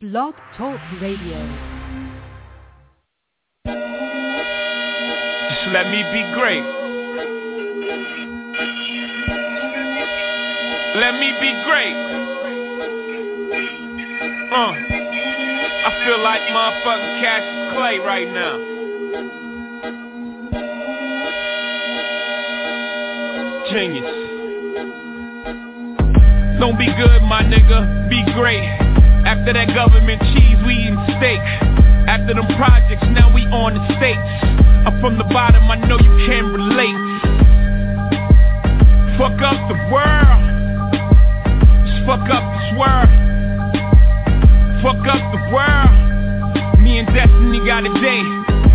Blog Talk Radio. Just let me be great. Let me be great. Uh, I feel like motherfucking Cassius Clay right now. Genius. Don't be good, my nigga. Be great. After that government cheese, we eating steak. After them projects, now we on the states. I'm from the bottom, I know you can relate. Fuck up the world. Just fuck up this world. Fuck up the world. Me and Destiny got a day.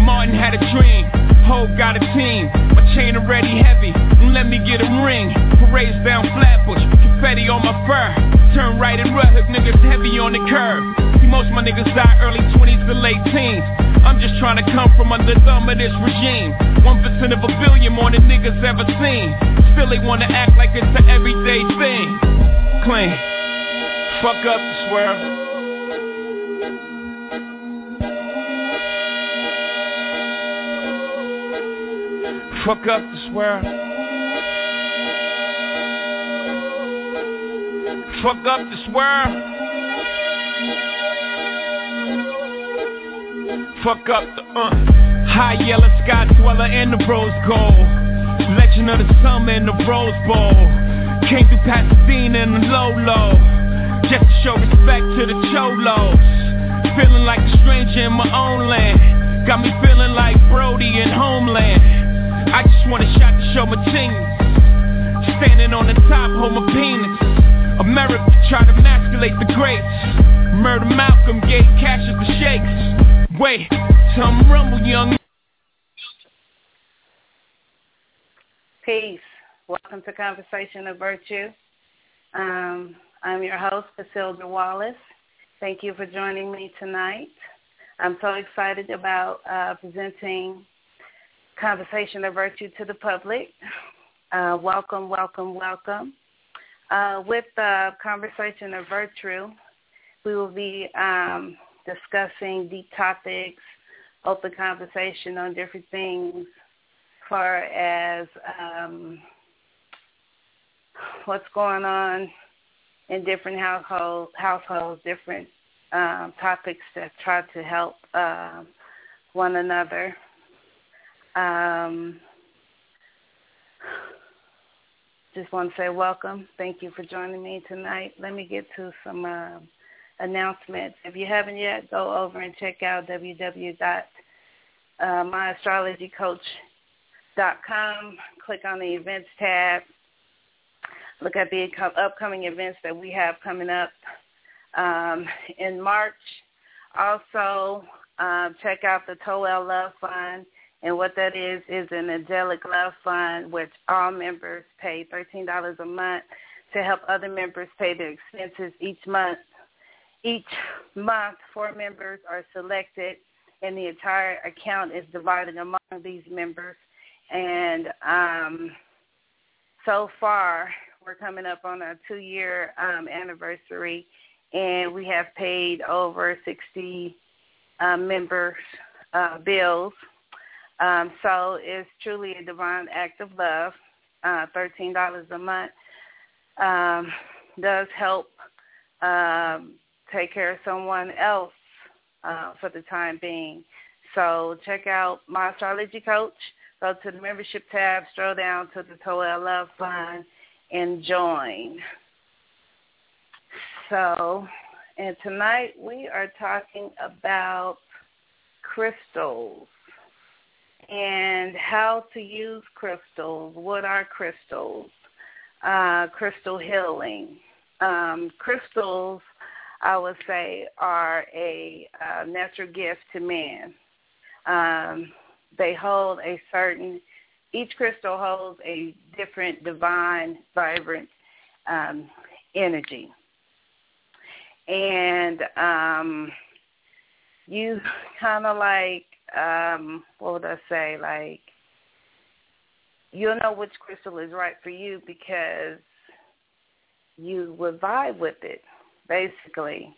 Martin had a dream. Hope got a team. My chain already heavy. Let me get a ring. Parades down Flatbush. Confetti on my fur. Turn right and rut, hook niggas heavy on the curve. See, most my niggas die early 20s to late teens. I'm just trying to come from under the thumb of this regime. 1% of a billion more than niggas ever seen. Still they wanna act like it's an everyday thing. Clean. Fuck up this world. Fuck up this world. Fuck up this world. Fuck up the uh. High yellow sky dweller in the rose gold. Legend of the summer in the rose bowl. Came through Pasadena in the low low. Just to show respect to the cholos. Feeling like a stranger in my own land. Got me feeling like Brody in Homeland. I just want a shot to show my team. Standing on the top, hold my penis. America try to emasculate the greats. Murder Malcolm gave Cassius the shakes. Wait, some rumble young. Peace. Welcome to Conversation of Virtue. Um, I'm your host, Casildra Wallace. Thank you for joining me tonight. I'm so excited about uh, presenting Conversation of Virtue to the public. Uh, welcome, welcome, welcome. Uh, with the conversation of virtue, we will be um, discussing deep topics, open conversation on different things, far as um, what's going on in different household, households, different um, topics that try to help uh, one another. Um, just want to say welcome. Thank you for joining me tonight. Let me get to some uh, announcements. If you haven't yet, go over and check out www.myastrologycoach.com. Click on the events tab. Look at the upcoming events that we have coming up um, in March. Also, um, check out the Toel Love Fund and what that is is an angelic love fund, which all members pay $13 a month to help other members pay their expenses each month. Each month, four members are selected, and the entire account is divided among these members. And um, so far, we're coming up on our two-year um, anniversary, and we have paid over 60 uh, members' uh, bills um, so it's truly a divine act of love. Uh, $13 a month um, does help um, take care of someone else uh, for the time being. So check out My Astrology Coach. Go to the membership tab, scroll down to the Toel Love Fund, and join. So, and tonight we are talking about crystals and how to use crystals. What are crystals? Uh, crystal healing. Um, crystals, I would say, are a uh, natural gift to man. Um, they hold a certain, each crystal holds a different divine, vibrant um, energy. And um, you kind of like um, what would I say? Like, you'll know which crystal is right for you because you would vibe with it, basically.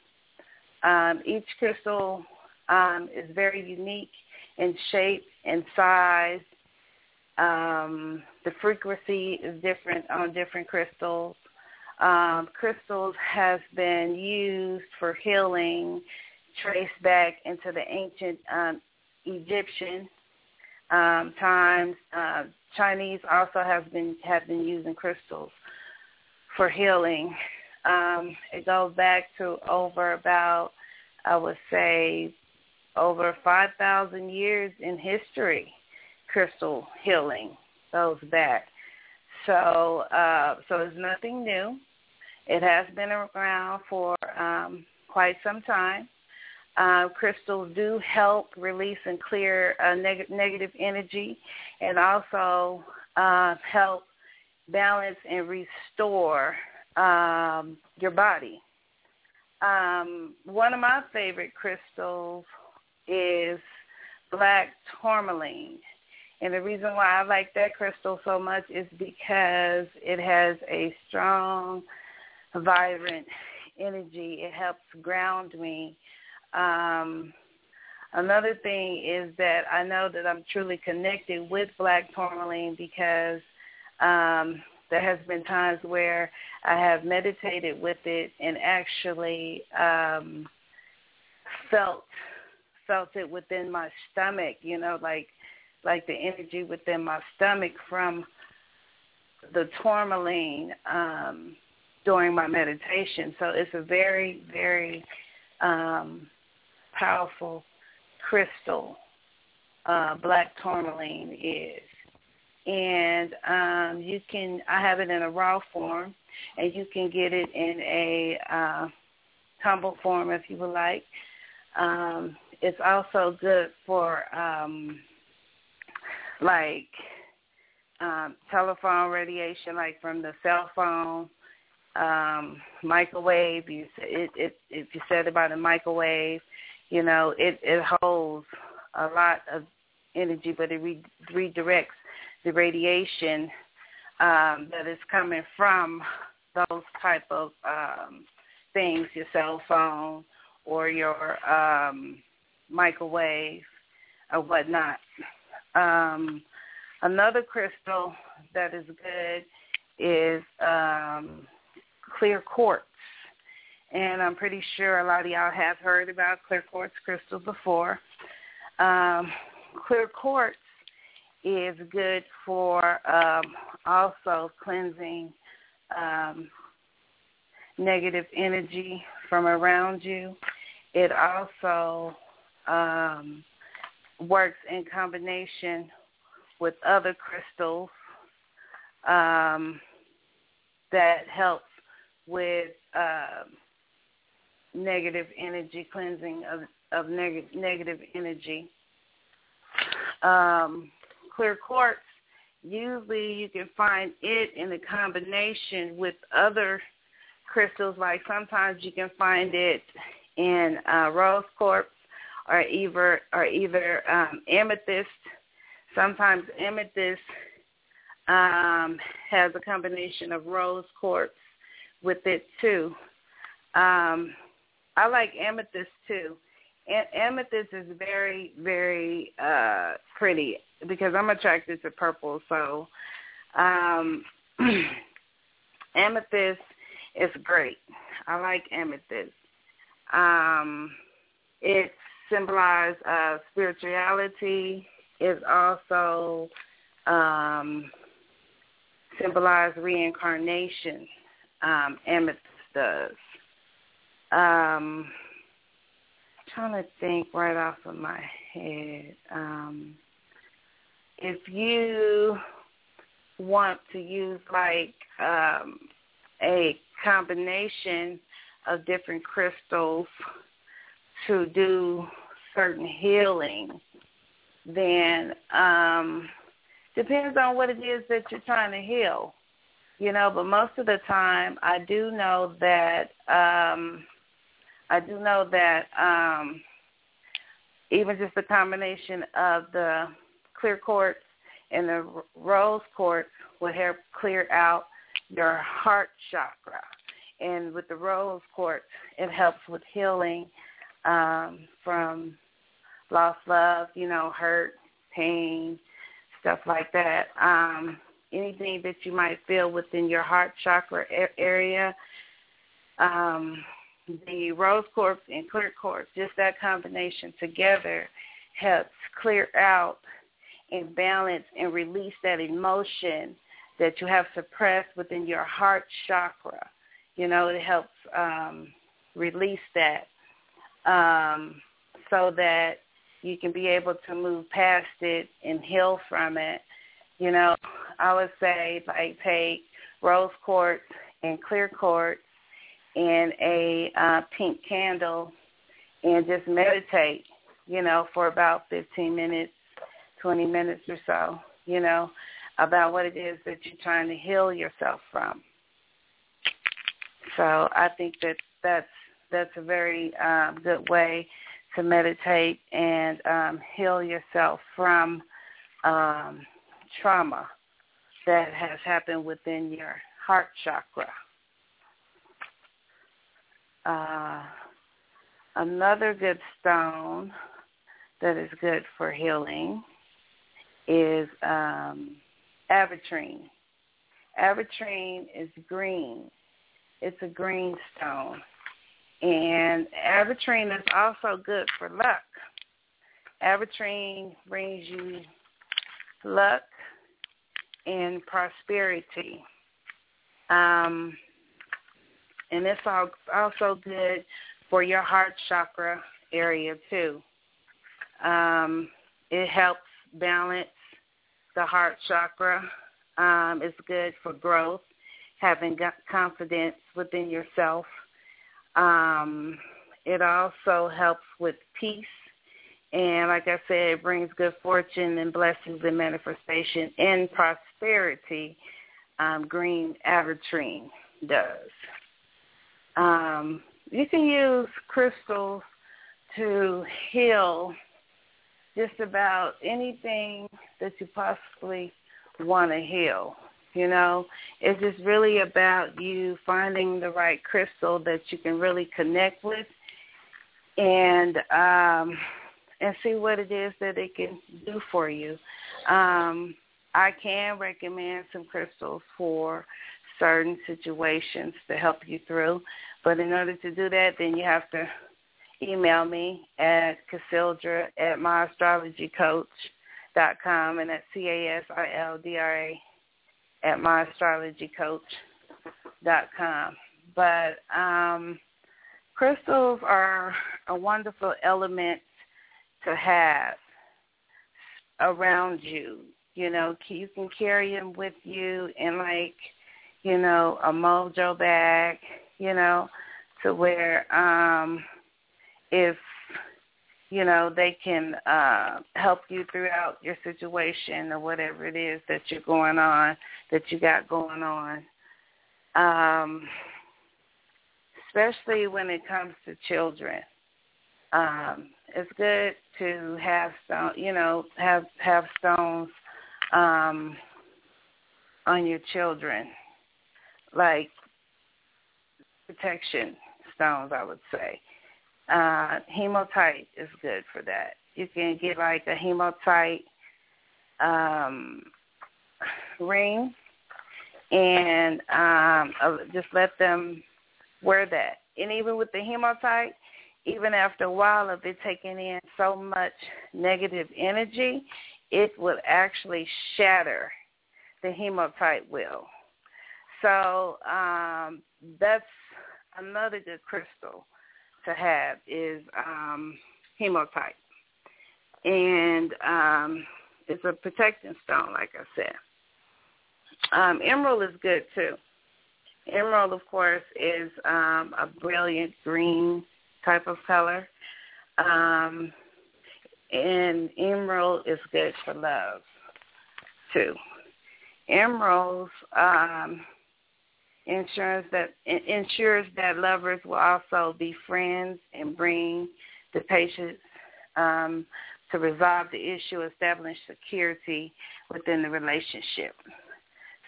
Um, each crystal um, is very unique in shape and size. Um, the frequency is different on different crystals. Um, crystals have been used for healing, traced back into the ancient um, Egyptian um, times. Uh, Chinese also have been have been using crystals for healing. Um, it goes back to over about, I would say, over 5,000 years in history. Crystal healing goes back. So, uh, so it's nothing new. It has been around for um, quite some time. Uh, crystals do help release and clear uh, neg- negative energy and also uh, help balance and restore um, your body. Um, one of my favorite crystals is black tourmaline. And the reason why I like that crystal so much is because it has a strong, vibrant energy. It helps ground me um, another thing is that I know that I'm truly connected with black tourmaline because um, there has been times where I have meditated with it and actually um, felt felt it within my stomach. You know, like like the energy within my stomach from the tourmaline um, during my meditation. So it's a very very um, powerful crystal uh, black tourmaline is. And um, you can, I have it in a raw form, and you can get it in a uh, tumble form if you would like. Um, it's also good for um, like um, telephone radiation, like from the cell phone, um, microwave. You it, it if you said about a microwave, you know, it, it holds a lot of energy, but it re- redirects the radiation um, that is coming from those type of um, things, your cell phone or your um, microwave or whatnot. Um, another crystal that is good is um, clear quartz and I'm pretty sure a lot of y'all have heard about clear quartz crystal before. Um, clear quartz is good for um, also cleansing um, negative energy from around you. It also um, works in combination with other crystals um, that helps with um, negative energy, cleansing of, of neg- negative energy. Um, clear quartz, usually you can find it in a combination with other crystals. Like sometimes you can find it in uh, rose quartz or either or either um, amethyst. Sometimes amethyst um, has a combination of rose quartz with it too. Um, I like amethyst too. Amethyst is very, very uh pretty because I'm attracted to purple. So um amethyst is great. I like amethyst. Um it symbolizes uh spirituality. It also um symbolize reincarnation. Um, amethyst does. Um, trying to think right off of my head. Um, if you want to use like um, a combination of different crystals to do certain healing, then um, depends on what it is that you're trying to heal. You know, but most of the time I do know that um I do know that um, even just the combination of the clear quartz and the rose quartz will help clear out your heart chakra. And with the rose quartz, it helps with healing um, from lost love, you know, hurt, pain, stuff like that. Um, anything that you might feel within your heart chakra area, um, the rose quartz and clear quartz, just that combination together helps clear out and balance and release that emotion that you have suppressed within your heart chakra. You know, it helps um, release that um, so that you can be able to move past it and heal from it. You know, I would say like take rose quartz and clear quartz and a uh, pink candle and just meditate, you know, for about 15 minutes, 20 minutes or so, you know, about what it is that you're trying to heal yourself from. So I think that that's that's a very um, good way to meditate and um, heal yourself from um, trauma that has happened within your heart chakra. Uh, another good stone that is good for healing is um. Aventurine is green. It's a green stone. And aventurine is also good for luck. Aventurine brings you luck and prosperity. Um, and it's also good for your heart chakra area too. Um, it helps balance the heart chakra. Um, it's good for growth, having confidence within yourself. Um, it also helps with peace. And like I said, it brings good fortune and blessings and manifestation and prosperity. Um, green aventurine does. Um, you can use crystals to heal just about anything that you possibly want to heal. You know, it's just really about you finding the right crystal that you can really connect with and um and see what it is that it can do for you. Um I can recommend some crystals for certain situations to help you through. But in order to do that, then you have to email me at Casildra at myastrologycoach.com and at C-A-S-I-L-D-R-A at myastrologycoach.com. But um, crystals are a wonderful element to have around you. You know, you can carry them with you in like – you know, a mojo bag, you know, to where um if you know they can uh help you throughout your situation or whatever it is that you're going on that you got going on. Um especially when it comes to children. Um it's good to have stone you know have have stones um on your children like protection stones, I would say. Uh, hematite is good for that. You can get like a hematite um, ring and um, just let them wear that. And even with the hematite, even after a while of it taking in so much negative energy, it will actually shatter the hematite will. So um, that's another good crystal to have is um, hematite, and um, it's a protecting stone, like I said. Um, emerald is good too. Emerald, of course, is um, a brilliant green type of color, um, and emerald is good for love too. Emeralds um, ensures that ensures that lovers will also be friends and bring the patients um, to resolve the issue, establish security within the relationship.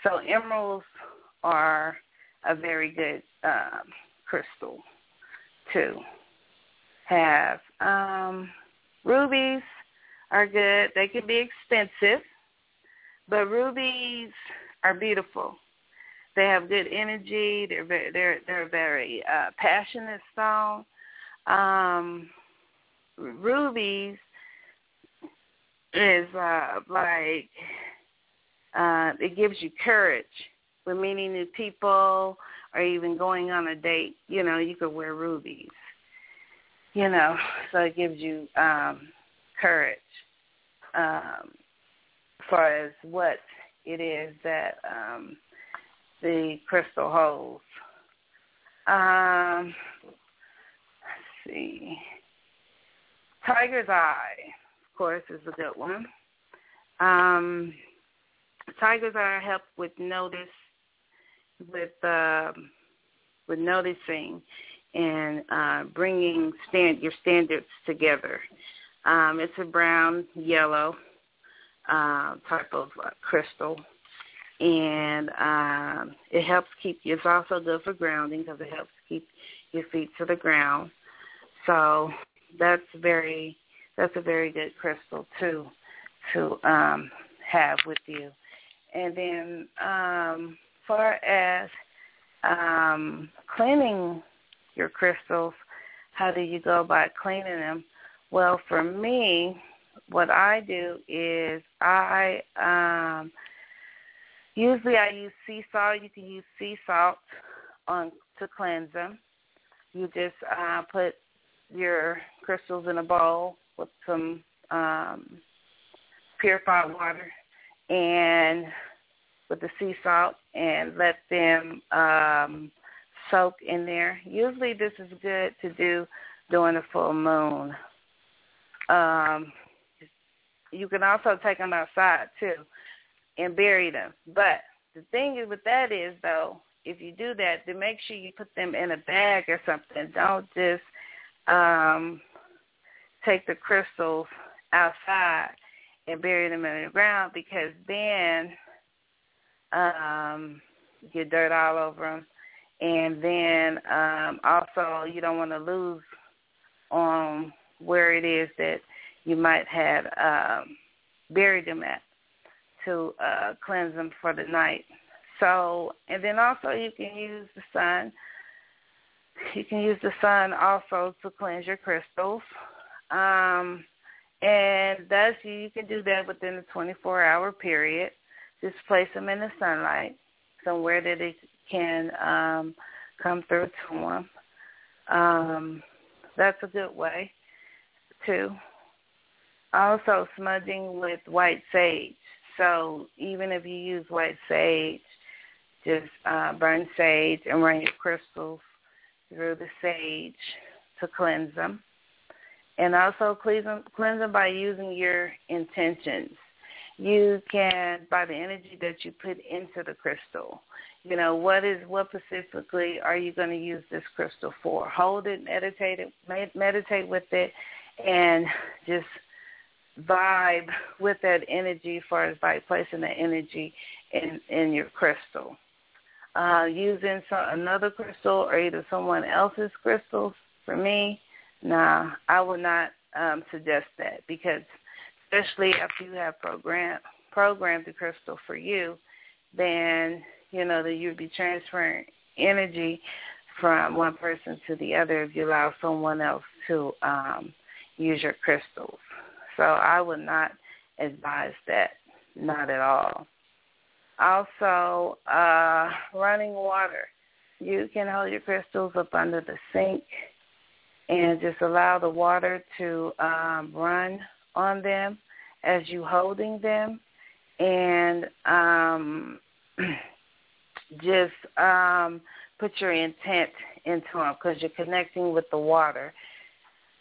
So emeralds are a very good um, crystal too. have. Um, rubies are good. They can be expensive, but rubies are beautiful. They have good energy. They're very, they're they're very uh, passionate stone. Um, rubies is uh, like uh, it gives you courage when meeting new people or even going on a date. You know, you could wear rubies. You know, so it gives you um, courage um, as far as what it is that um, the crystal holds. Um, let's see. Tiger's Eye, of course, is a good one. Um, Tiger's Eye help with notice, with uh, with noticing and uh, bringing stand your standards together. Um, it's a brown yellow uh, type of uh, crystal, and um, it helps keep. It's also good for grounding because it helps keep your feet to the ground. So that's very that's a very good crystal too to um, have with you. And then um, far as um, cleaning your crystals, how do you go about cleaning them? Well, for me, what I do is I um, usually I use sea salt. You can use sea salt on to cleanse them. You just uh, put your crystals in a bowl with some um, purified water and with the sea salt and let them um, soak in there. Usually this is good to do during a full moon. Um, you can also take them outside too and bury them. But the thing with that is though, if you do that, then make sure you put them in a bag or something. Don't just um, take the crystals outside and bury them in the ground because then um, you get dirt all over them. And then um, also you don't want to lose on where it is that you might have um, buried them at to uh, cleanse them for the night. So, and then also you can use the sun you can use the sun also to cleanse your crystals. Um, and that's you can do that within a 24-hour period. Just place them in the sunlight somewhere that it can um, come through to them. Um, that's a good way too. Also, smudging with white sage. So even if you use white sage, just uh, burn sage and run your crystals through the sage to cleanse them. And also cleanse them, cleanse them by using your intentions. You can, by the energy that you put into the crystal, you know, what is, what specifically are you going to use this crystal for? Hold it, meditate it, meditate with it, and just vibe with that energy as far as by placing the energy in, in your crystal uh, using some, another crystal or either someone else's crystals for me, nah, I would not um, suggest that because especially after you have program programmed the crystal for you, then you know that you'd be transferring energy from one person to the other if you allow someone else to um, use your crystals. So I would not advise that, not at all. Also, uh, running water. You can hold your crystals up under the sink and just allow the water to um, run on them as you holding them and um, just um, put your intent into them because you're connecting with the water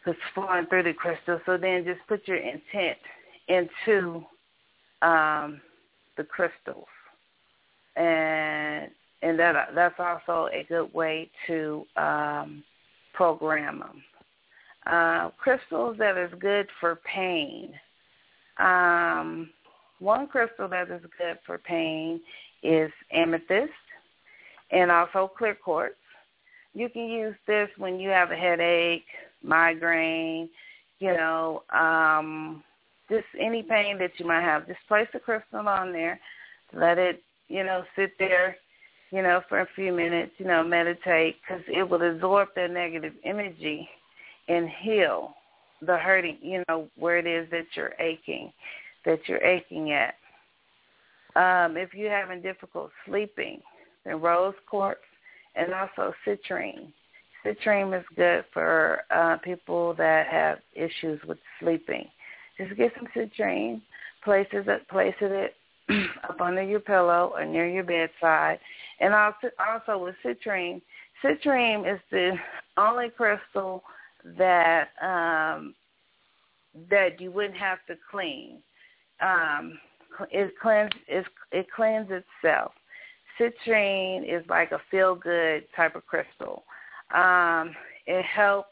that's flowing through the crystal. So then just put your intent into um, the crystals and and that that's also a good way to um, program them. Uh, crystals that is good for pain. Um, one crystal that is good for pain is amethyst and also clear quartz. You can use this when you have a headache, migraine, you know, um, just any pain that you might have. Just place the crystal on there, let it, you know, sit there, you know, for a few minutes, you know, meditate because it will absorb that negative energy and heal the hurting, you know, where it is that you're aching, that you're aching at. Um, if you're having difficult sleeping, then rose quartz and also citrine. Citrine is good for uh, people that have issues with sleeping. Just get some citrine, place it, place it up under your pillow or near your bedside. And also, also with citrine, citrine is the only crystal that um, that you wouldn't have to clean. Um, it cleans it, it cleans itself. Citrine is like a feel good type of crystal. Um, it helps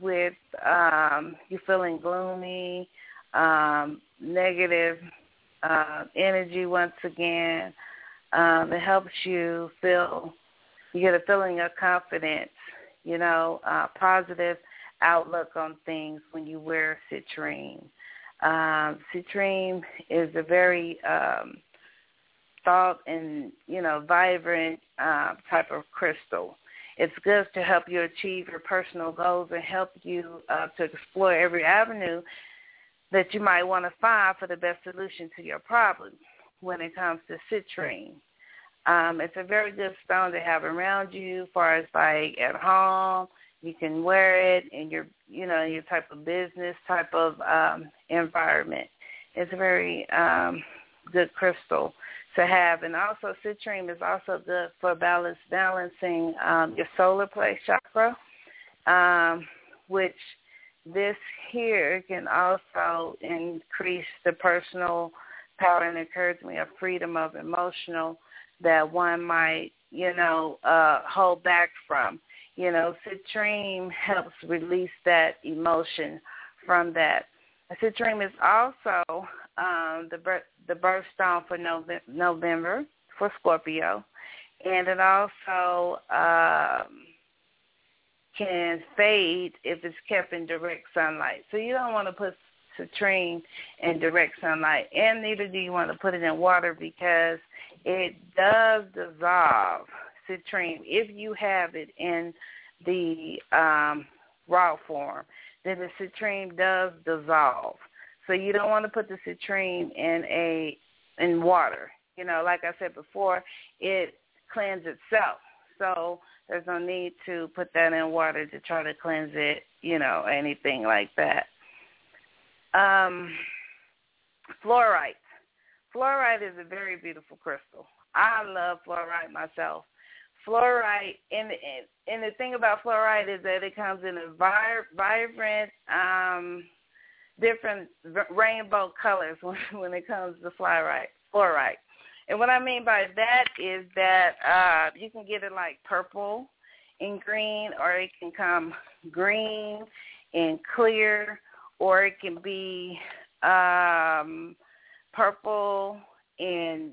with um, you feeling gloomy, um, negative uh, energy once again. Um, it helps you feel you get a feeling of confidence, you know, uh, positive outlook on things when you wear citrine. Um, citrine is a very um, thought and you know vibrant uh, type of crystal. It's good to help you achieve your personal goals and help you uh, to explore every avenue that you might want to find for the best solution to your problem when it comes to citrine. Um, it's a very good stone to have around you as far as like at home. You can wear it in your, you know, your type of business type of um, environment. It's a very um, good crystal to have. And also citrine is also good for balance, balancing um, your solar plexus chakra, um, which this here can also increase the personal power and encouragement of freedom of emotional that one might, you know, uh, hold back from. You know, citrine helps release that emotion from that. Citrine is also um, the birth, the birthstone for November, for Scorpio, and it also um, can fade if it's kept in direct sunlight. So you don't want to put citrine in direct sunlight, and neither do you want to put it in water because it does dissolve citrine if you have it in the um, raw form. Then the citrine does dissolve. So you don't want to put the citrine in a in water. You know, like I said before, it cleanses itself. So there's no need to put that in water to try to cleanse it, you know, anything like that. Um, fluorite. Fluorite is a very beautiful crystal. I love fluorite myself. Fluorite, and, and, and the thing about fluorite is that it comes in a vibrant, um, different rainbow colors when, when it comes to fluorite. Fluorite. And what I mean by that is that uh, you can get it like purple and green, or it can come green and clear, or it can be um, purple and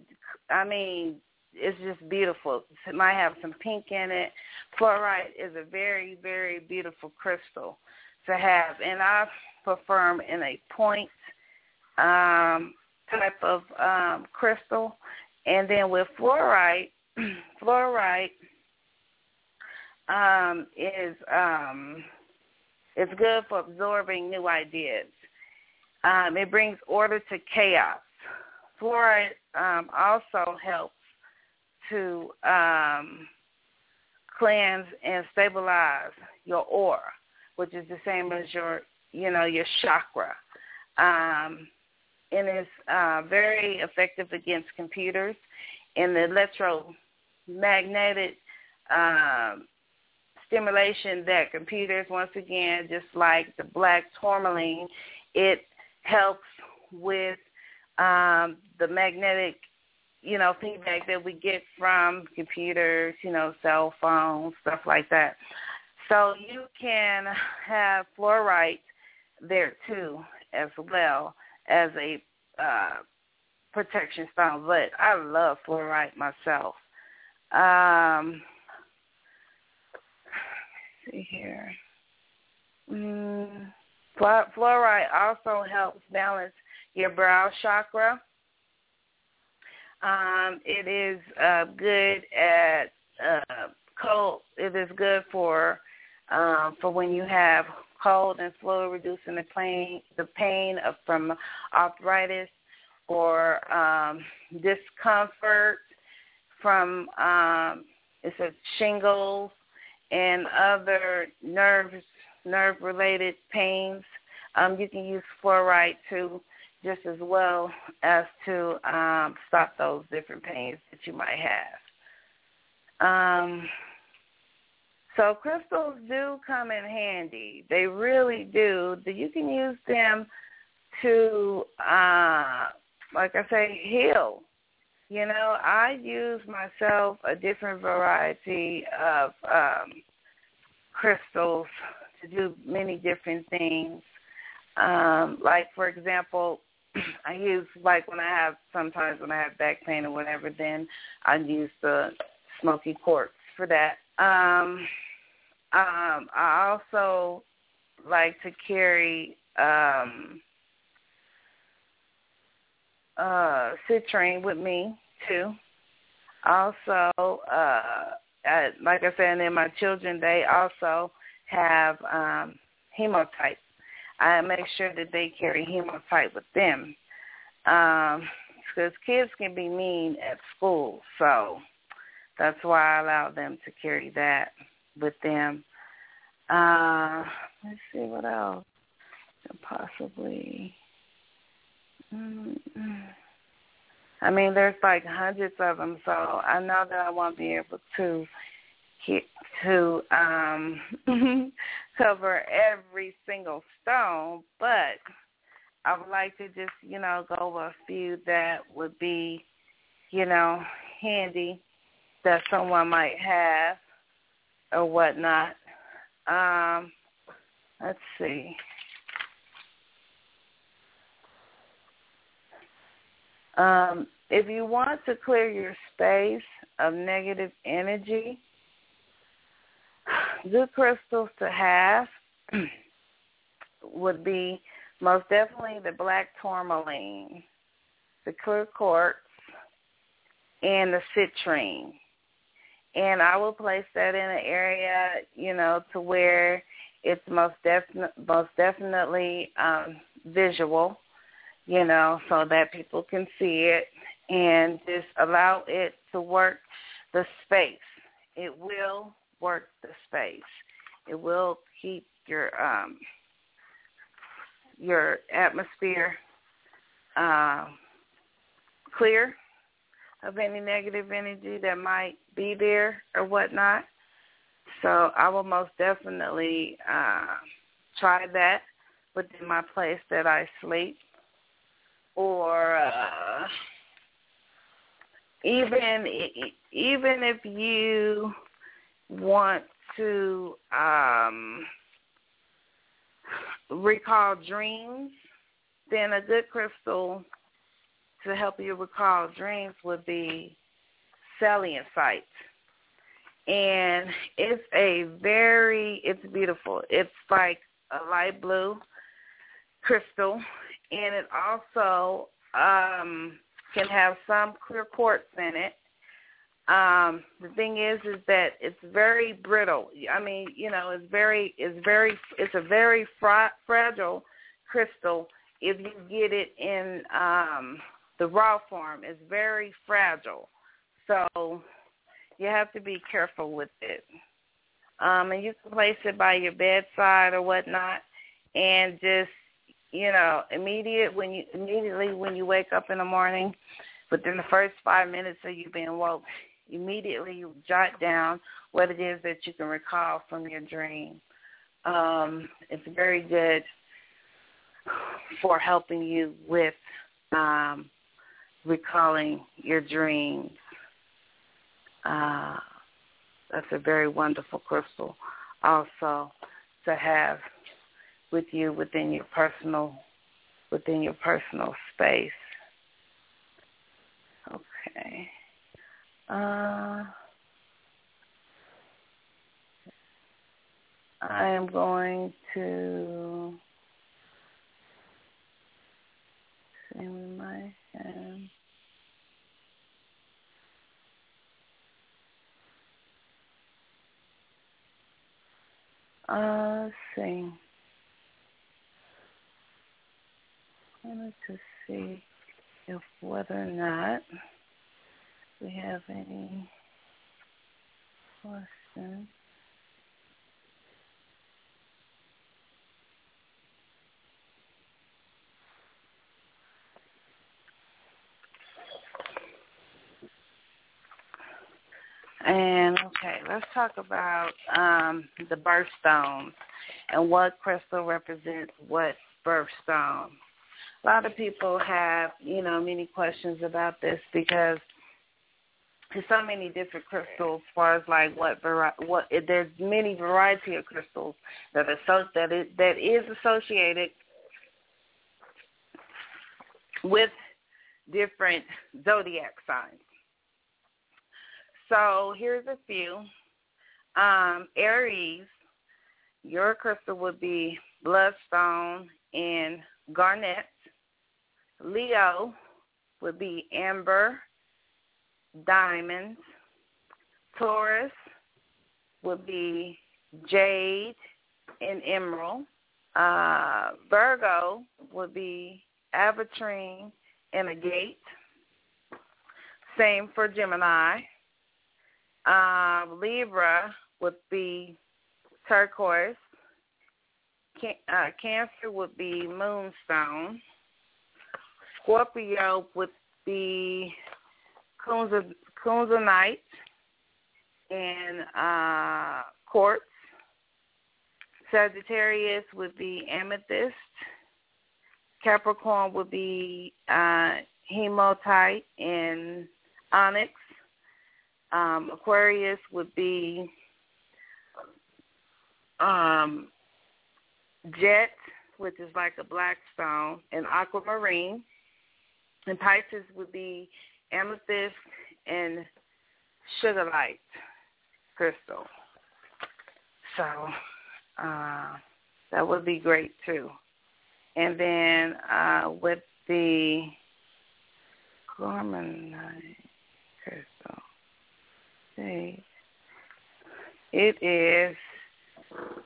I mean it's just beautiful. It might have some pink in it. Fluorite is a very very beautiful crystal to have, and I perform in a point um, type of um, crystal. And then with fluorite, fluorite um, is um, it's good for absorbing new ideas. Um, it brings order to chaos. Fluorite um, also helps to um, cleanse and stabilize your aura, which is the same as your you know, your chakra. Um, and it's uh, very effective against computers and the electromagnetic um, stimulation that computers, once again, just like the black tourmaline, it helps with um, the magnetic, you know, feedback that we get from computers, you know, cell phones, stuff like that. So you can have fluorite there too as well as a uh, protection stone. But I love fluorite myself. Um, see here. mm, fluorite also helps balance your brow chakra. Um, it is uh, good at uh, cold. It is good for um, for when you have cold and flu, reducing the pain the pain of, from arthritis or um, discomfort from um, it's a shingles and other nerves nerve related pains. Um, you can use fluorite too, just as well as to um, stop those different pains that you might have. Um, so crystals do come in handy. They really do. You can use them to, uh, like I say, heal. You know, I use myself a different variety of um, crystals to do many different things. Um, like for example, I use like when I have sometimes when I have back pain or whatever, then I use the smoky quartz for that. Um, um, I also like to carry um, uh, citrine with me too. Also, uh, I, like I said, then my children, they also have um, hematite. I make sure that they carry hematite with them because um, kids can be mean at school. So that's why I allow them to carry that with them. Uh, let's see what else. Possibly. Mm-hmm. I mean, there's like hundreds of them, so I know that I won't be able to to um cover every single stone, but I would like to just, you know, go over a few that would be, you know, handy that someone might have or whatnot. Um, let's see. Um, if you want to clear your space of negative energy, good crystals to have would be most definitely the black tourmaline, the clear quartz, and the citrine. And I will place that in an area, you know, to where it's most definite, most definitely um, visual, you know, so that people can see it and just allow it to work the space. It will work the space. It will keep your um, your atmosphere uh, clear of any negative energy that might be there or whatnot. So I will most definitely uh, try that within my place that I sleep, or uh, even even if you want to um, recall dreams, then a good crystal to help you recall dreams would be selenite. And it's a very, it's beautiful. It's like a light blue crystal, and it also um, can have some clear quartz in it um the thing is is that it's very brittle i mean you know it's very it's very it's a very fra- fragile crystal if you get it in um the raw form is very fragile so you have to be careful with it um and you can place it by your bedside or whatnot and just you know immediate when you immediately when you wake up in the morning within the first five minutes of you being woke immediately you jot down what it is that you can recall from your dream. Um, it's very good for helping you with um, recalling your dreams. Uh, that's a very wonderful crystal also to have with you within your personal within your personal space. Okay. Uh, I am going to see my hand. Uh, see. I wanted to see if whether or not we have any questions. And okay, let's talk about um, the birthstones and what crystal represents what birthstone. A lot of people have, you know, many questions about this because there's so many different crystals as far as like what vari- what there's many variety of crystals that are so that is that is associated with different zodiac signs. So here's a few. Um, Aries, your crystal would be bloodstone and garnet. Leo would be amber, diamonds. Taurus would be jade and emerald. Uh, Virgo would be aventurine and agate. Same for Gemini. Uh, Libra would be turquoise. Can, uh, cancer would be moonstone. Scorpio would be kunzite and uh, quartz. Sagittarius would be amethyst. Capricorn would be uh, hematite and onyx. Um, Aquarius would be um, jet, which is like a black stone, and aquamarine. And Pisces would be amethyst and sugilite crystal. So uh, that would be great too. And then uh, with the Gormanite crystal, see, it is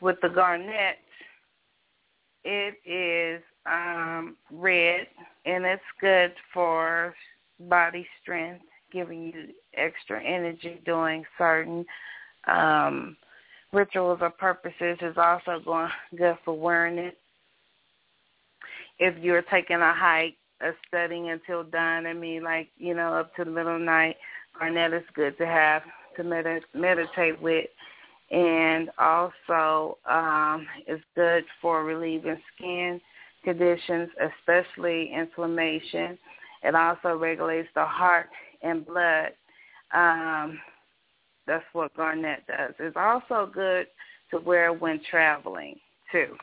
with the garnet. It is um, red, and it's good for body strength, giving you extra energy doing certain um, rituals or purposes. Is also going good for wearing it. If you're taking a hike, or studying until dawn, I mean, like you know, up to the middle of the night, garnet is good to have to med- meditate with and also um, is good for relieving skin conditions, especially inflammation. It also regulates the heart and blood. Um, that's what garnet does. It's also good to wear when traveling too.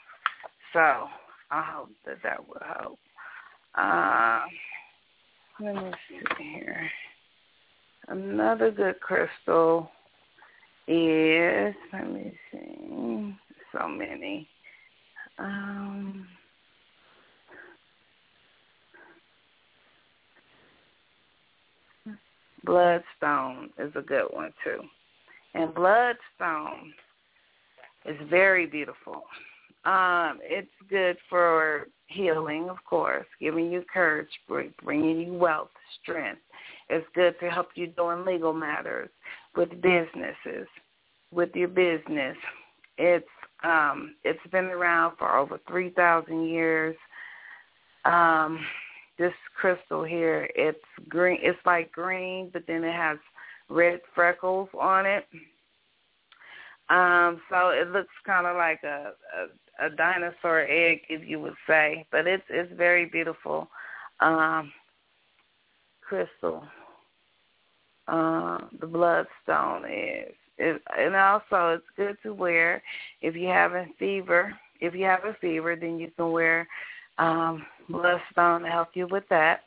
So I hope that that will help. Uh, let me see here. Another good crystal is let me see. So many. Um bloodstone is a good one too. And bloodstone is very beautiful. Um it's good for healing of course giving you courage bringing you wealth strength. It's good to help you doing legal matters with businesses, with your business. It's um, it's been around for over three thousand years. Um, this crystal here, it's green. It's like green, but then it has red freckles on it. Um, so it looks kind of like a, a a dinosaur egg, if you would say, but it's it's very beautiful um, crystal uh, the bloodstone is. And also, it's good to wear if you have a fever. If you have a fever, then you can wear um, bloodstone to help you with that.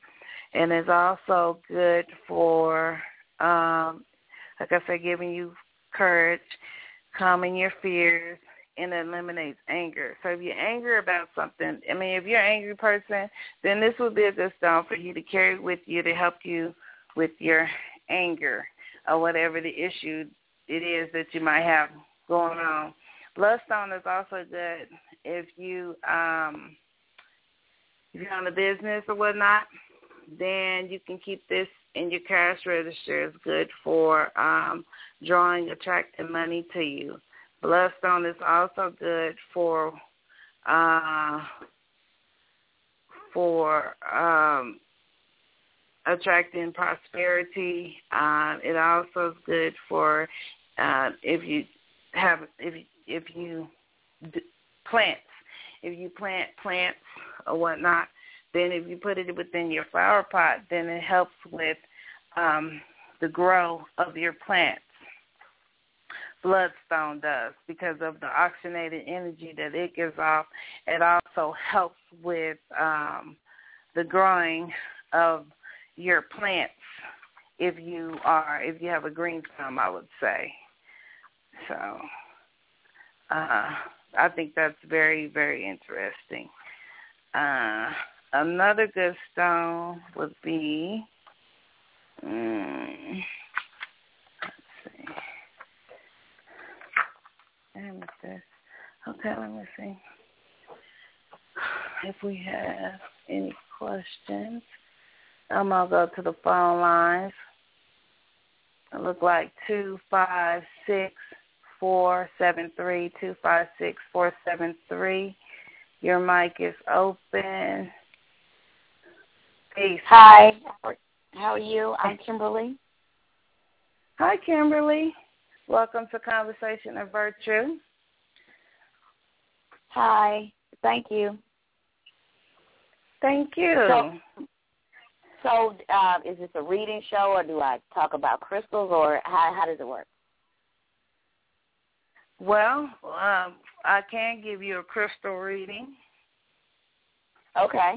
And it's also good for, um, like I said, giving you courage, calming your fears, and eliminates anger. So if you're angry about something, I mean, if you're an angry person, then this would be a good stone for you to carry with you to help you with your anger or whatever the issue it is that you might have going on. Bloodstone is also good if you um if you're on a business or whatnot, then you can keep this in your cash register. It's good for um drawing attracting money to you. Bloodstone is also good for uh for um attracting prosperity. Uh, it also is good for uh, if you have if if you d- plants if you plant plants or whatnot. Then if you put it within your flower pot, then it helps with um, the grow of your plants. Bloodstone does because of the oxygenated energy that it gives off. It also helps with um, the growing of your plants if you are if you have a green thumb I would say. So uh I think that's very, very interesting. Uh another good stone would be um, let's see. Okay, let me see. If we have any questions. I'm gonna go to the phone lines. It look like two five six four seven three two five six four seven three. Your mic is open. Peace. Hi. How are you? I'm Kimberly. Hi, Kimberly. Welcome to Conversation of Virtue. Hi. Thank you. Thank you. So, so uh, is this a reading show, or do I talk about crystals, or how how does it work? Well, um, I can give you a crystal reading. Okay.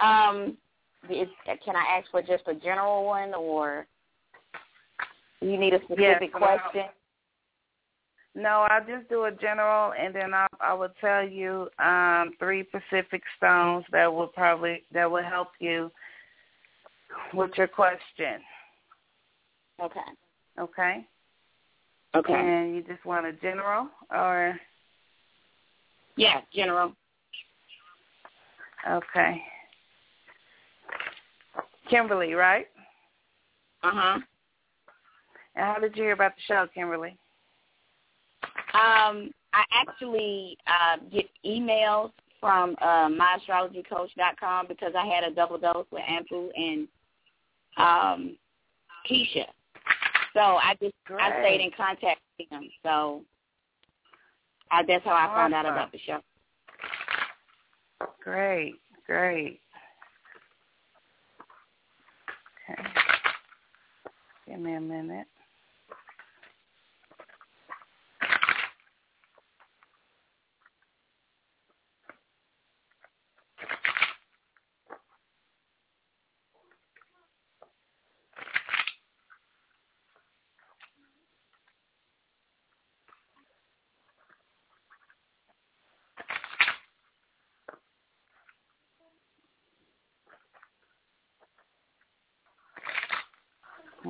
Um, is, can I ask for just a general one, or you need a specific yes, question? No, I'll just do a general, and then I, I will tell you um, three Pacific stones that will probably that will help you with your question. Okay. Okay. Okay. And you just want a general, or yeah, general. Okay. Kimberly, right? Uh huh. And how did you hear about the show, Kimberly? Um, I actually uh, get emails from uh, myastrologycoach.com because I had a double dose with Ampu and um, Keisha. So I just Great. I stayed in contact with them. So I, that's how I awesome. found out about the show. Great, great. Okay. Give me a minute.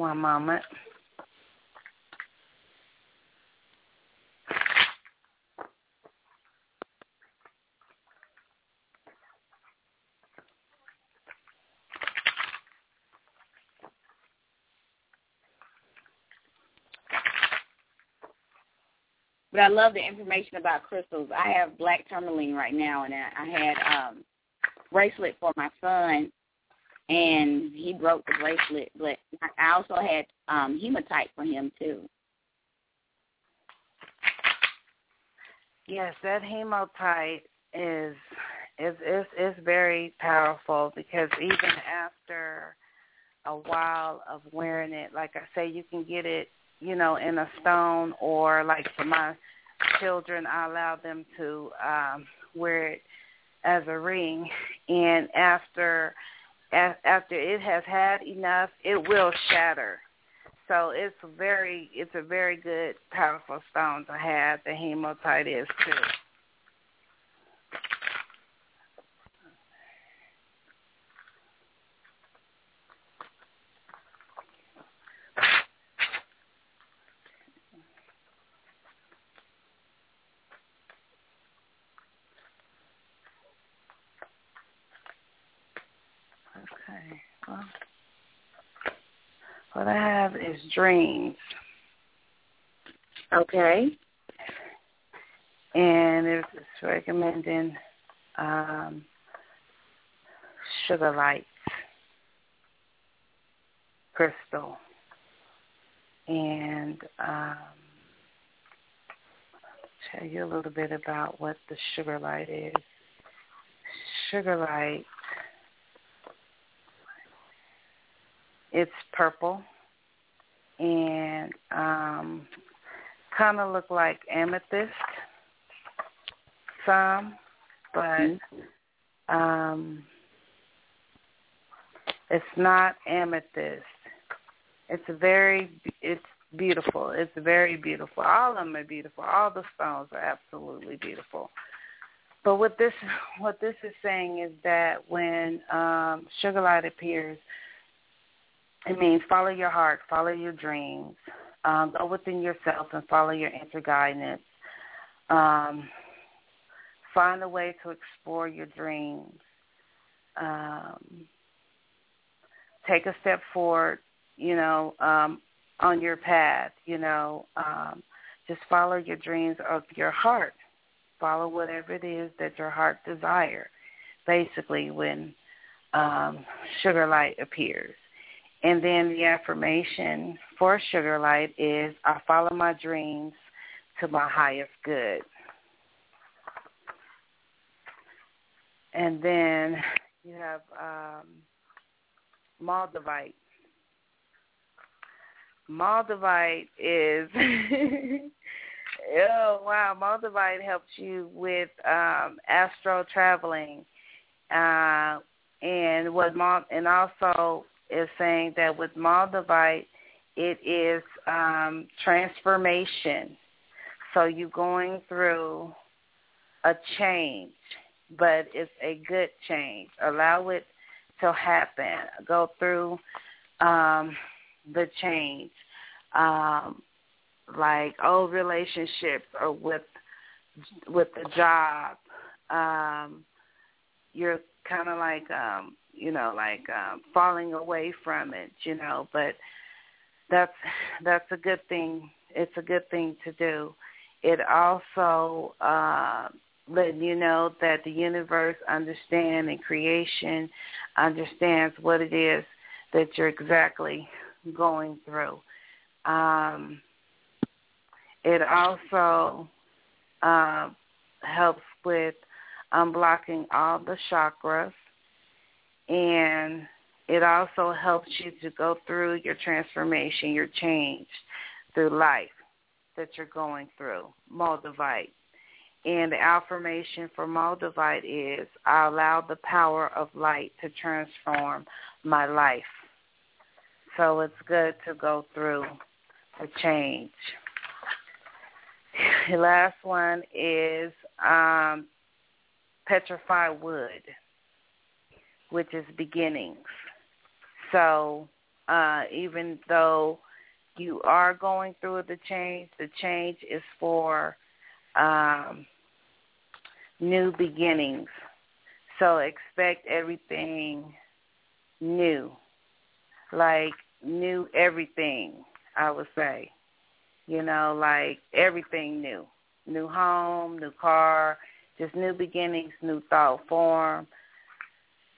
One moment. But I love the information about crystals. I have black tourmaline right now, and I, had um bracelet for my son, and he broke the bracelet. But I also had um hematite for him too. Yes, that hematite is is is is very powerful because even after a while of wearing it, like I say, you can get it, you know, in a stone or like for my children, I allow them to um wear it as a ring, and after after it has had enough, it will shatter. So it's very, it's a very good, powerful stone to have. The hematite is too. What I dreams. Okay. And it's recommending um, sugilites, crystal, and um, tell you a little bit about what the sugilite is. Sugilite It's purple and um, kind of look like amethyst some, but mm-hmm. um, it's not amethyst. It's very it's beautiful. It's very beautiful. All of them are beautiful. All the stones are absolutely beautiful. But what this what this is saying is that when um, sugilite appears, it means follow your heart, follow your dreams, um, go within yourself and follow your inner guidance. Um, find a way to explore your dreams. Um, take a step forward, you know, um, on your path. You know, um, just follow your dreams of your heart. Follow whatever it is that your heart desires. Basically, when um, sugilite appears. And then the affirmation for Sugilite is I follow my dreams to my highest good. And then you have um, Moldavite. Moldavite is oh wow, Moldavite helps you with um, astral traveling, uh, and what and also is saying that with Moldavite, it is um, transformation. So you're going through a change, but it's a good change. Allow it to happen. Go through um, the change, um, like old relationships or with with the job. Um, you're kind of like um, you know, like um, falling away from it, you know. But that's that's a good thing. It's a good thing to do. It also uh, letting you know that the universe understands and creation understands what it is that you're exactly going through. Um, it also uh, helps with unblocking all the chakras and it also helps you to go through your transformation, your change through life that you're going through. Moldavite. And the affirmation for Moldavite is, I allow the power of light to transform my life. So it's good to go through the change. The last one is um, petrified wood which is beginnings. So uh, even though you are going through the change, the change is for um, new beginnings. So expect everything new, like new everything, I would say. You know, like everything new. New home, new car, just new beginnings, new thought form,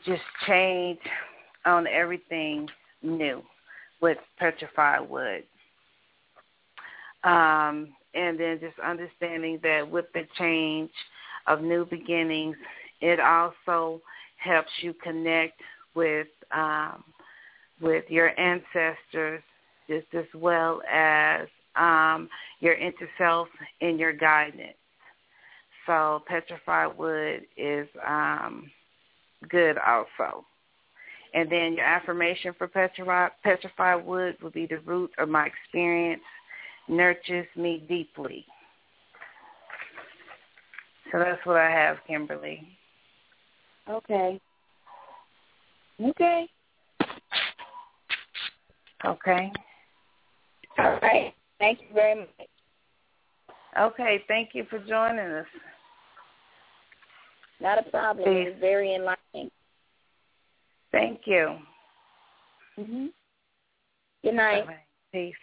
just change on everything new with petrified wood. Um, and then just understanding that with the change of new beginnings, it also helps you connect with um, with your ancestors just as well as um, your inner self and your guidance. So petrified wood is um, good also. And then your affirmation for petrified, petrified wood would be the root of my experience nurtures me deeply. So that's what I have, Kimberly. Okay. Okay. Okay. All right. Thank you very much. Okay, thank you for joining us. Not a problem. Peace. It's very enlightening. Thank you. hmm Good night. Peace.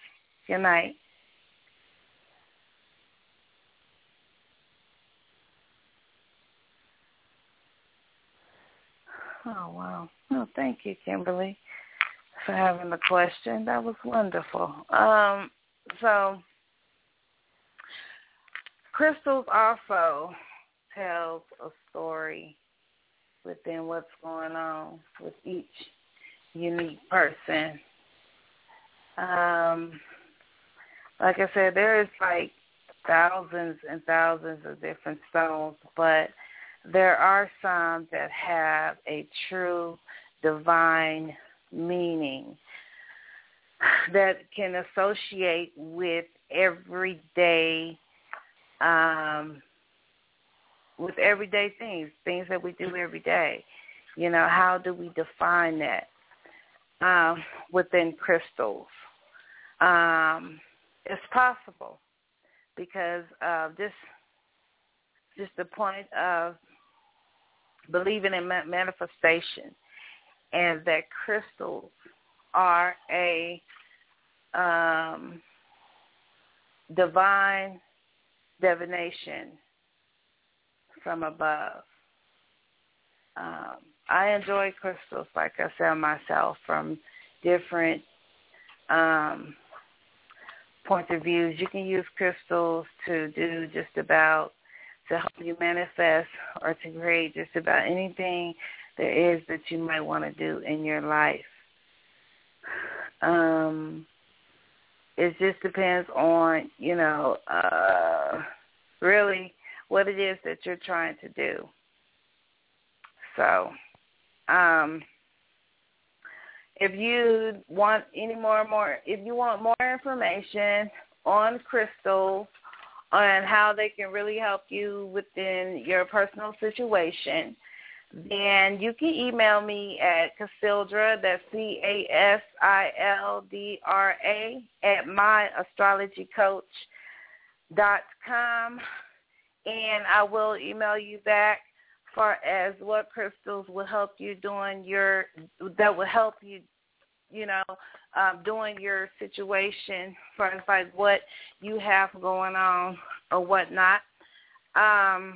Good night. Oh wow. Oh, thank you, Kimberly, for having the question. That was wonderful. Um, so crystals also tells a story within what's going on with each unique person. Um, like I said, there is like thousands and thousands of different stones, but there are some that have a true divine meaning that can associate with everyday um with everyday things, things that we do every day. You know, how do we define that um, within crystals? Um, it's possible because of this, just the point of believing in manifestation and that crystals are a um, divine divination from above. Um, I enjoy crystals, like I said myself, from different um, points of views. You can use crystals to do just about to help you manifest or to create just about anything there is that you might want to do in your life. Um, it just depends on, you know, uh, really what it is that you're trying to do. So, um, if you want any more more if you want more information on crystals on how they can really help you within your personal situation, then you can email me at Casildra, that's C A S I L D R A at myastrologycoach dot com and I will email you back far as what crystals will help you doing your that will help you you know um doing your situation far as like what you have going on or whatnot. Um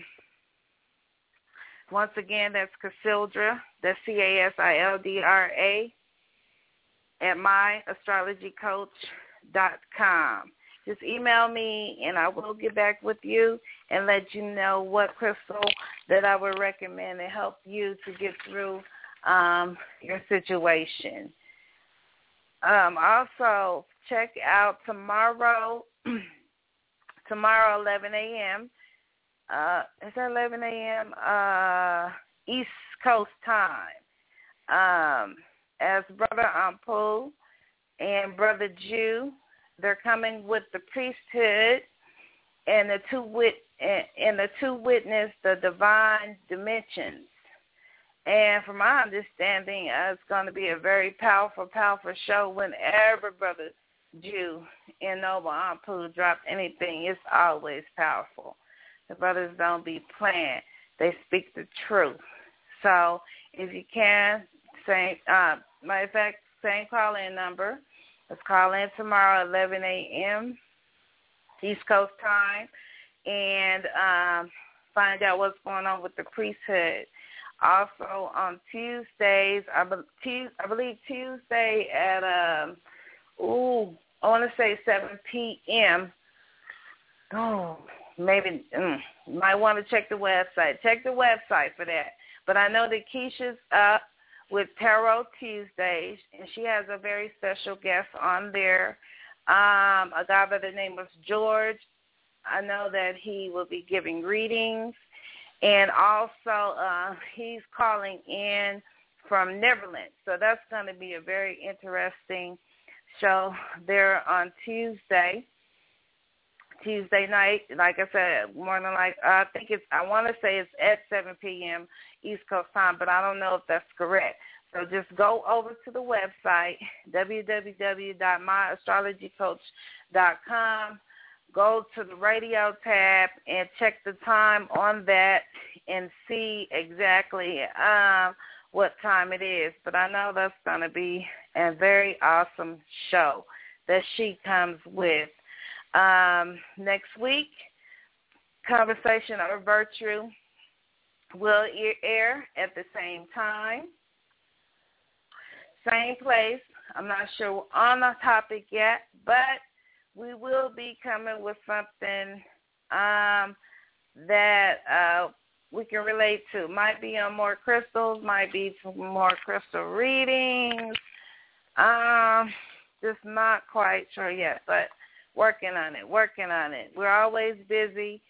once again that's Casildra that's C A S I L D R A at myastrologycoach dot com just email me and I will get back with you and let you know what crystal that I would recommend to help you to get through um, your situation. Um, also, check out tomorrow, tomorrow 11 a.m. Uh, is that 11 a.m. Uh, East Coast time? Um, as Brother Ampul and Brother Jew they're coming with the priesthood and the two wit and the two witness the divine dimensions. And from my understanding, uh, it's going to be a very powerful, powerful show. Whenever Brother Jew and Noble Ampul drop anything, it's always powerful. The brothers don't be playing; they speak the truth. So, if you can, same uh, matter of fact, same call-in number Let's call in tomorrow 11 a.m. East Coast time and um, find out what's going on with the priesthood. Also on Tuesdays, I, be- I believe Tuesday at um, ooh, I want to say 7 p.m. Oh, maybe mm, might want to check the website. Check the website for that. But I know that Keisha's up with Tarot Tuesdays, and she has a very special guest on there, um, a guy by the name of George. I know that he will be giving readings, and also uh, he's calling in from Neverland. So that's going to be a very interesting show there on Tuesday. Tuesday night, like I said, more than like I think it's I want to say it's at 7 p.m. East Coast time, but I don't know if that's correct. So just go over to the website www.myastrologycoach.com. Go to the radio tab and check the time on that and see exactly um, what time it is. But I know that's going to be a very awesome show that she comes with. Um, next week, Conversation or Virtue will air at the same time. Same place. I'm not sure on the topic yet, but we will be coming with something um, that uh, we can relate to. Might be on more crystals, might be more crystal readings. Um, just not quite sure yet, but working on it, working on it. We're always busy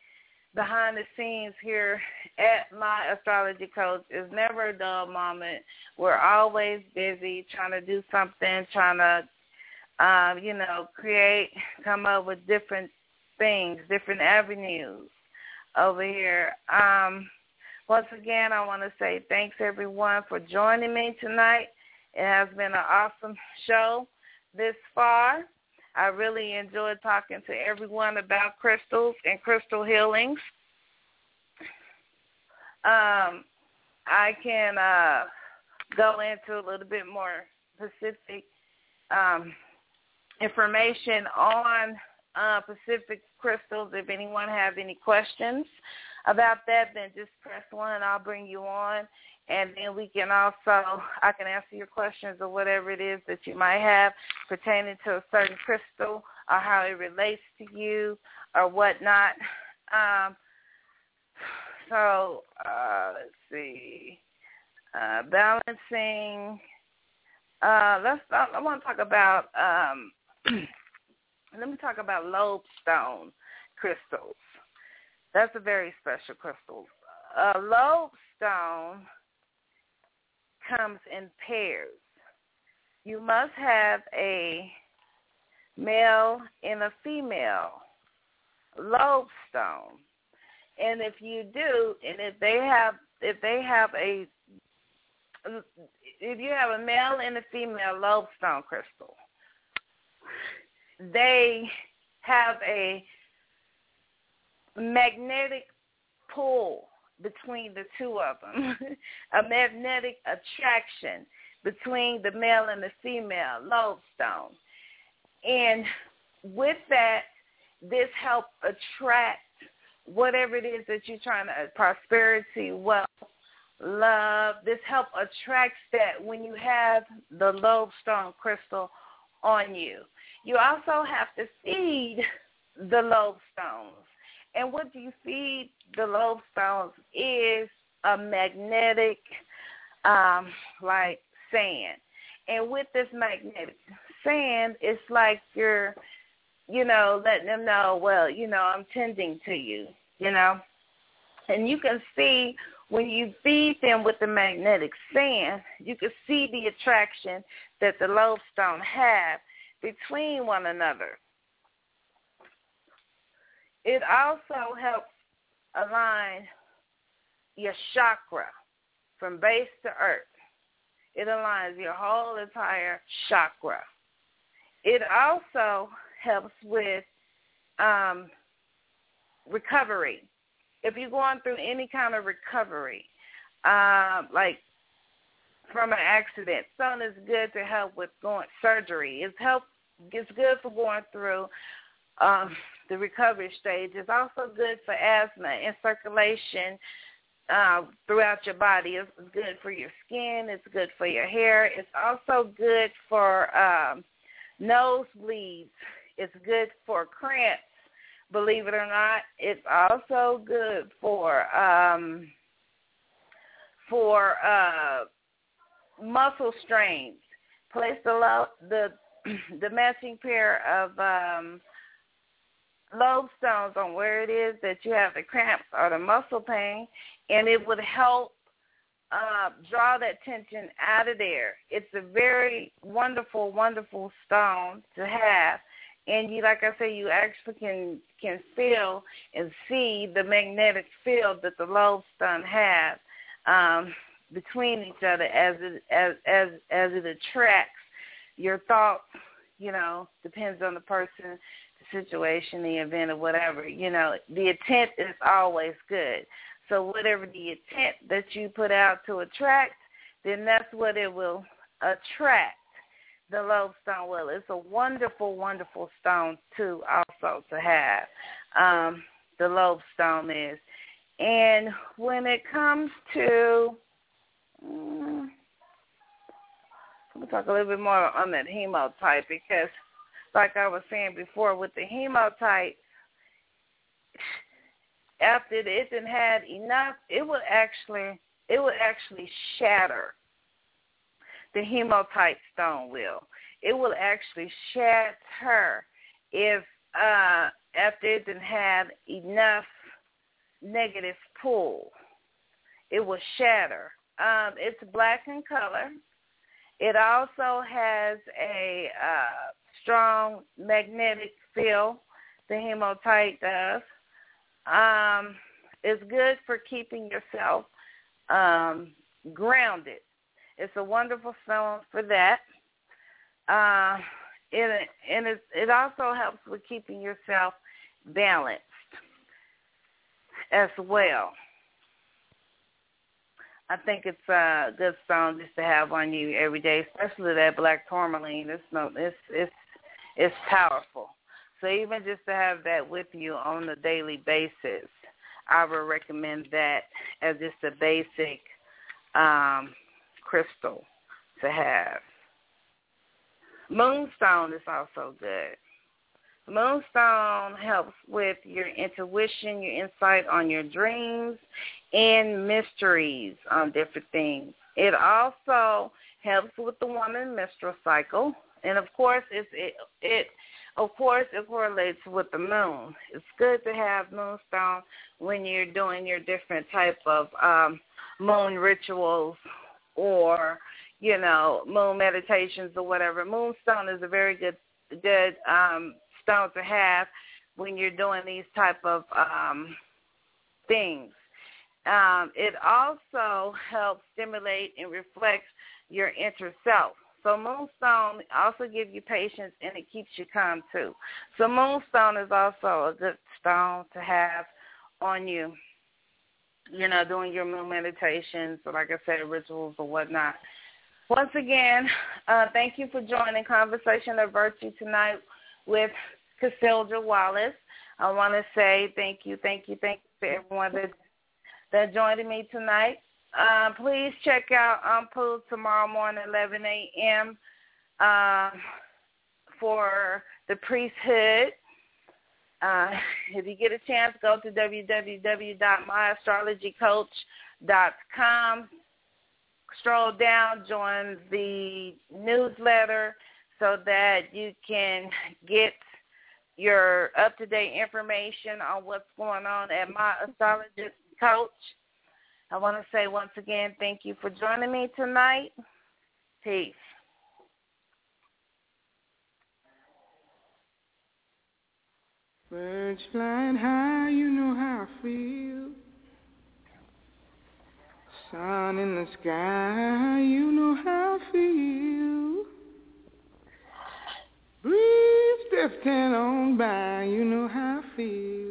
behind the scenes here at my astrology coach is never a dull moment. We're always busy trying to do something, trying to, um, you know, create, come up with different things, different avenues over here. Um, once again, I want to say thanks everyone for joining me tonight. It has been an awesome show this far. I really enjoyed talking to everyone about crystals and crystal healings. Um, I can uh, go into a little bit more specific um, information on uh, Pacific crystals. If anyone have any questions about that, then just press one. I'll bring you on, and then we can also I can answer your questions or whatever it is that you might have pertaining to a certain crystal or how it relates to you or whatnot. Um, so uh, let's see, uh, balancing. Uh, let's. I, I want to talk about. Um, let me talk about lodestone crystals. That's a very special crystal. A lodestone comes in pairs. You must have a male and a female lodestone. And if you do, and if they have, if they have a, if you have a male and a female lodestone crystal, they have a magnetic pull between the two of them, a magnetic attraction between the male and the female lodestone. And with that, this helps attract whatever it is that you're trying to, prosperity, wealth, love, this help attracts that when you have the lodestone crystal on you. You also have to feed the lodestones. And what you feed the lodestones is a magnetic, um, like sand. And with this magnetic sand, it's like you're, you know, letting them know, well, you know, I'm tending to you, you know. And you can see when you feed them with the magnetic sand, you can see the attraction that the lodestone have between one another. It also helps align your chakra from base to earth. It aligns your whole entire chakra. It also helps with um, recovery. If you're going through any kind of recovery, uh, like from an accident, sun is good to help with going surgery. It's help. It's good for going through um, the recovery stage. It's also good for asthma and circulation uh, throughout your body. It's good for your skin. It's good for your hair. It's also good for um, nosebleeds. It's good for cramps. Believe it or not, it's also good for um, for uh, muscle strains. Place the the the matching pair of um, lodestones on where it is that you have the cramps or the muscle pain, and it would help uh, draw that tension out of there. It's a very wonderful, wonderful stone to have. And you, like I say, you actually can can feel and see the magnetic field that the lodestone has um, between each other as it as as as it attracts your thoughts. You know, depends on the person, situation, the event, or whatever. You know, the intent is always good. So whatever the intent that you put out to attract, then that's what it will attract. The lodestone will. It's a wonderful, wonderful stone too, also to have. Um, the lodestone is, and when it comes to, um, let me talk a little bit more on that hematite because, like I was saying before, with the hematite after it didn't had enough, it would actually it would actually shatter. The hematite stone will. It will actually shatter if uh, after it didn't have enough negative pull. It will shatter. Um, it's black in color. It also has a uh, strong magnetic field. The hematite does um, is good for keeping yourself um, grounded. It's a wonderful stone for that. Uh, it, and it, it also helps with keeping yourself balanced as well. I think it's a good stone just to have on you every day, especially that black tourmaline. It's no, it's it's it's powerful. So even just to have that with you on a daily basis, I would recommend that as just a basic um, crystal to have. Moonstone is also good. Moonstone helps with your intuition, your insight on your dreams and mysteries on different things. It also helps with the woman menstrual cycle, and of course, it's, it it of course, it correlates with the moon. It's good to have moonstone when you're doing your different type of um, moon rituals or, you know, moon meditations or whatever. Moonstone is a very good good um, stone to have when you're doing these type of um, things. Um, it also helps stimulate and reflect your inner self. So moonstone also gives you patience and it keeps you calm too. So moonstone is also a good stone to have on you. You know, doing your moon meditations or like I said, rituals or whatnot. Once again, uh, thank you for joining Conversation of Virtue tonight with Casildra Wallace. I want to say thank you, thank you, thank you for everyone that that joined me tonight. Uh, please check out Unpool tomorrow morning, 11 a.m. Uh, for the priesthood. Uh, if you get a chance, go to www.myastrologycoach.com. Stroll down, join the newsletter so that you can get your up-to-date information on what's going on at My Astrologist Coach. I want to say once again, thank you for joining me tonight. Peace. Birds flying high, you know how I feel. Sun in the sky, you know how I feel. Breeze drifting on by, you know how I feel.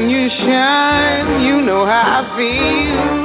When you shine, you know how I feel.